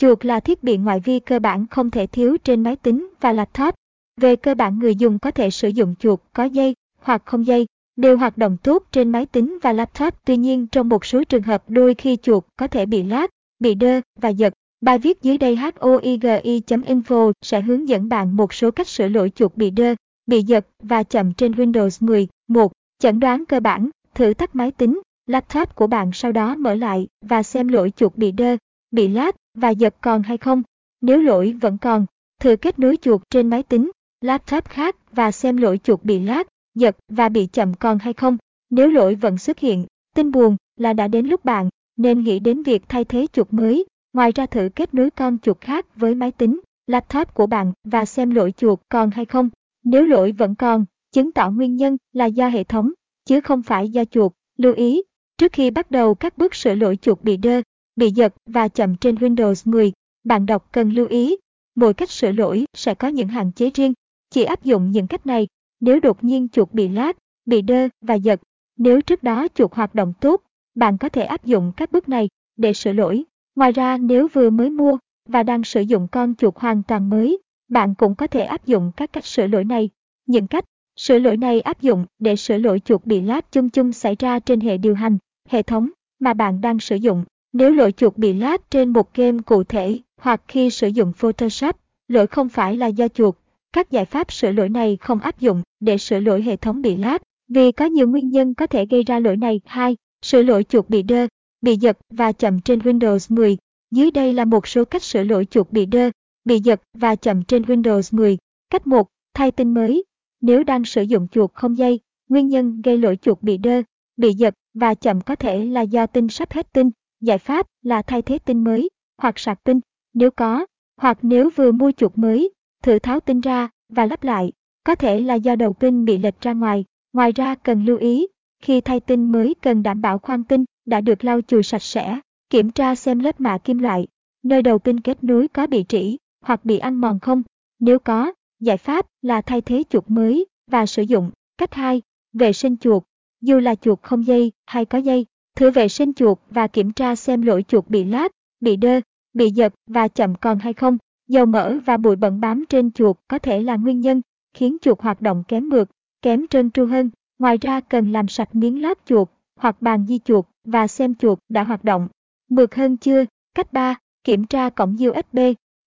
Chuột là thiết bị ngoại vi cơ bản không thể thiếu trên máy tính và laptop. Về cơ bản người dùng có thể sử dụng chuột có dây hoặc không dây, đều hoạt động tốt trên máy tính và laptop. Tuy nhiên trong một số trường hợp đôi khi chuột có thể bị lag, bị đơ và giật. Bài viết dưới đây hoigi.info sẽ hướng dẫn bạn một số cách sửa lỗi chuột bị đơ, bị giật và chậm trên Windows 10. 1. Chẩn đoán cơ bản, thử tắt máy tính, laptop của bạn sau đó mở lại và xem lỗi chuột bị đơ, bị lát và giật còn hay không. Nếu lỗi vẫn còn, thử kết nối chuột trên máy tính, laptop khác và xem lỗi chuột bị lát giật và bị chậm còn hay không. Nếu lỗi vẫn xuất hiện, tin buồn là đã đến lúc bạn nên nghĩ đến việc thay thế chuột mới. Ngoài ra thử kết nối con chuột khác với máy tính, laptop của bạn và xem lỗi chuột còn hay không. Nếu lỗi vẫn còn, chứng tỏ nguyên nhân là do hệ thống, chứ không phải do chuột. Lưu ý, trước khi bắt đầu các bước sửa lỗi chuột bị đơ, bị giật và chậm trên Windows 10, bạn đọc cần lưu ý, mỗi cách sửa lỗi sẽ có những hạn chế riêng. Chỉ áp dụng những cách này nếu đột nhiên chuột bị lát, bị đơ và giật. Nếu trước đó chuột hoạt động tốt, bạn có thể áp dụng các bước này để sửa lỗi. Ngoài ra nếu vừa mới mua và đang sử dụng con chuột hoàn toàn mới, bạn cũng có thể áp dụng các cách sửa lỗi này. Những cách sửa lỗi này áp dụng để sửa lỗi chuột bị lát chung chung xảy ra trên hệ điều hành, hệ thống mà bạn đang sử dụng. Nếu lỗi chuột bị lát trên một game cụ thể hoặc khi sử dụng Photoshop, lỗi không phải là do chuột. Các giải pháp sửa lỗi này không áp dụng để sửa lỗi hệ thống bị lát, vì có nhiều nguyên nhân có thể gây ra lỗi này. 2. Sửa lỗi chuột bị đơ, bị giật và chậm trên Windows 10. Dưới đây là một số cách sửa lỗi chuột bị đơ, bị giật và chậm trên Windows 10. Cách 1. Thay tin mới. Nếu đang sử dụng chuột không dây, nguyên nhân gây lỗi chuột bị đơ, bị giật và chậm có thể là do tin sắp hết tin. Giải pháp là thay thế tin mới hoặc sạc tin nếu có, hoặc nếu vừa mua chuột mới, thử tháo tin ra và lắp lại. Có thể là do đầu tinh bị lệch ra ngoài. Ngoài ra cần lưu ý, khi thay tin mới cần đảm bảo khoang tin đã được lau chùi sạch sẽ, kiểm tra xem lớp mạ kim loại, nơi đầu tinh kết nối có bị trĩ hoặc bị ăn mòn không. Nếu có, giải pháp là thay thế chuột mới và sử dụng. Cách 2. Vệ sinh chuột. Dù là chuột không dây hay có dây, thử vệ sinh chuột và kiểm tra xem lỗi chuột bị lát, bị đơ, bị giật và chậm còn hay không. Dầu mỡ và bụi bẩn bám trên chuột có thể là nguyên nhân khiến chuột hoạt động kém mượt, kém trơn tru hơn. Ngoài ra cần làm sạch miếng lát chuột hoặc bàn di chuột và xem chuột đã hoạt động. Mượt hơn chưa? Cách 3. Kiểm tra cổng USB.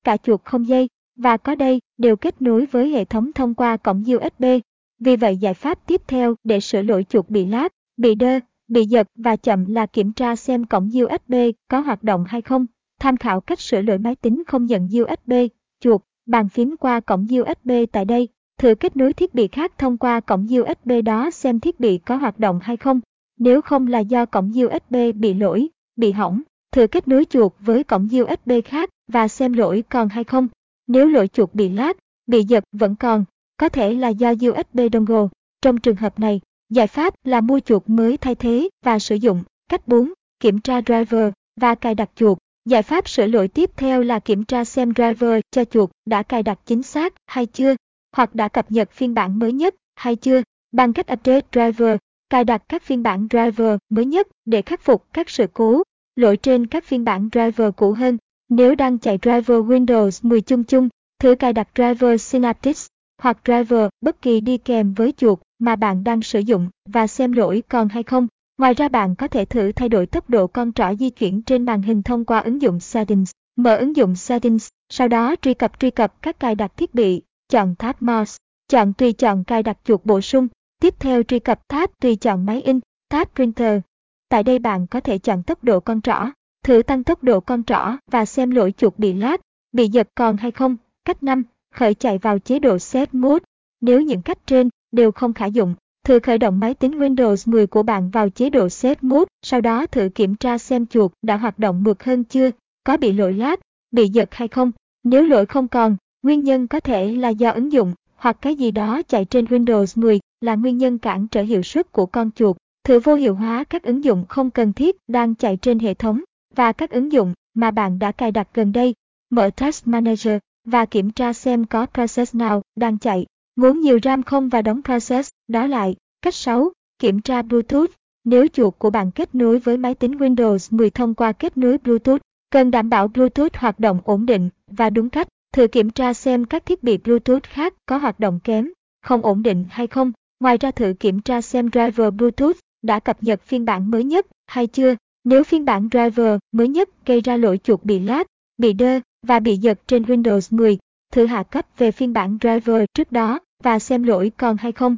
Cả chuột không dây và có đây đều kết nối với hệ thống thông qua cổng USB. Vì vậy giải pháp tiếp theo để sửa lỗi chuột bị lát, bị đơ, bị giật và chậm là kiểm tra xem cổng USB có hoạt động hay không. Tham khảo cách sửa lỗi máy tính không nhận USB, chuột, bàn phím qua cổng USB tại đây. Thử kết nối thiết bị khác thông qua cổng USB đó xem thiết bị có hoạt động hay không. Nếu không là do cổng USB bị lỗi, bị hỏng, thử kết nối chuột với cổng USB khác và xem lỗi còn hay không. Nếu lỗi chuột bị lát, bị giật vẫn còn, có thể là do USB dongle. Trong trường hợp này, giải pháp là mua chuột mới thay thế và sử dụng. Cách 4. Kiểm tra driver và cài đặt chuột. Giải pháp sửa lỗi tiếp theo là kiểm tra xem driver cho chuột đã cài đặt chính xác hay chưa, hoặc đã cập nhật phiên bản mới nhất hay chưa, bằng cách update driver, cài đặt các phiên bản driver mới nhất để khắc phục các sự cố, lỗi trên các phiên bản driver cũ hơn. Nếu đang chạy driver Windows 10 chung chung, thử cài đặt driver Synaptics hoặc driver bất kỳ đi kèm với chuột mà bạn đang sử dụng và xem lỗi còn hay không. Ngoài ra bạn có thể thử thay đổi tốc độ con trỏ di chuyển trên màn hình thông qua ứng dụng Settings. Mở ứng dụng Settings, sau đó truy cập truy cập các cài đặt thiết bị, chọn tab Mouse, chọn tùy chọn cài đặt chuột bổ sung, tiếp theo truy cập tab tùy chọn máy in, tab Printer. Tại đây bạn có thể chọn tốc độ con trỏ, thử tăng tốc độ con trỏ và xem lỗi chuột bị lag, bị giật còn hay không. Cách 5. Khởi chạy vào chế độ Safe Mode. Nếu những cách trên đều không khả dụng, Thử khởi động máy tính Windows 10 của bạn vào chế độ Safe Mode, sau đó thử kiểm tra xem chuột đã hoạt động mượt hơn chưa, có bị lỗi lag, bị giật hay không. Nếu lỗi không còn, nguyên nhân có thể là do ứng dụng hoặc cái gì đó chạy trên Windows 10 là nguyên nhân cản trở hiệu suất của con chuột. Thử vô hiệu hóa các ứng dụng không cần thiết đang chạy trên hệ thống và các ứng dụng mà bạn đã cài đặt gần đây. Mở Task Manager và kiểm tra xem có process nào đang chạy. Muốn nhiều RAM không và đóng process đó lại. Cách 6. Kiểm tra Bluetooth. Nếu chuột của bạn kết nối với máy tính Windows 10 thông qua kết nối Bluetooth, Cần đảm bảo Bluetooth hoạt động ổn định và đúng cách. Thử kiểm tra xem các thiết bị Bluetooth khác có hoạt động kém, không ổn định hay không. Ngoài ra thử kiểm tra xem driver Bluetooth đã cập nhật phiên bản mới nhất hay chưa. Nếu phiên bản driver mới nhất gây ra lỗi chuột bị lag, bị đơ và bị giật trên Windows 10, thử hạ cấp về phiên bản driver trước đó và xem lỗi còn hay không.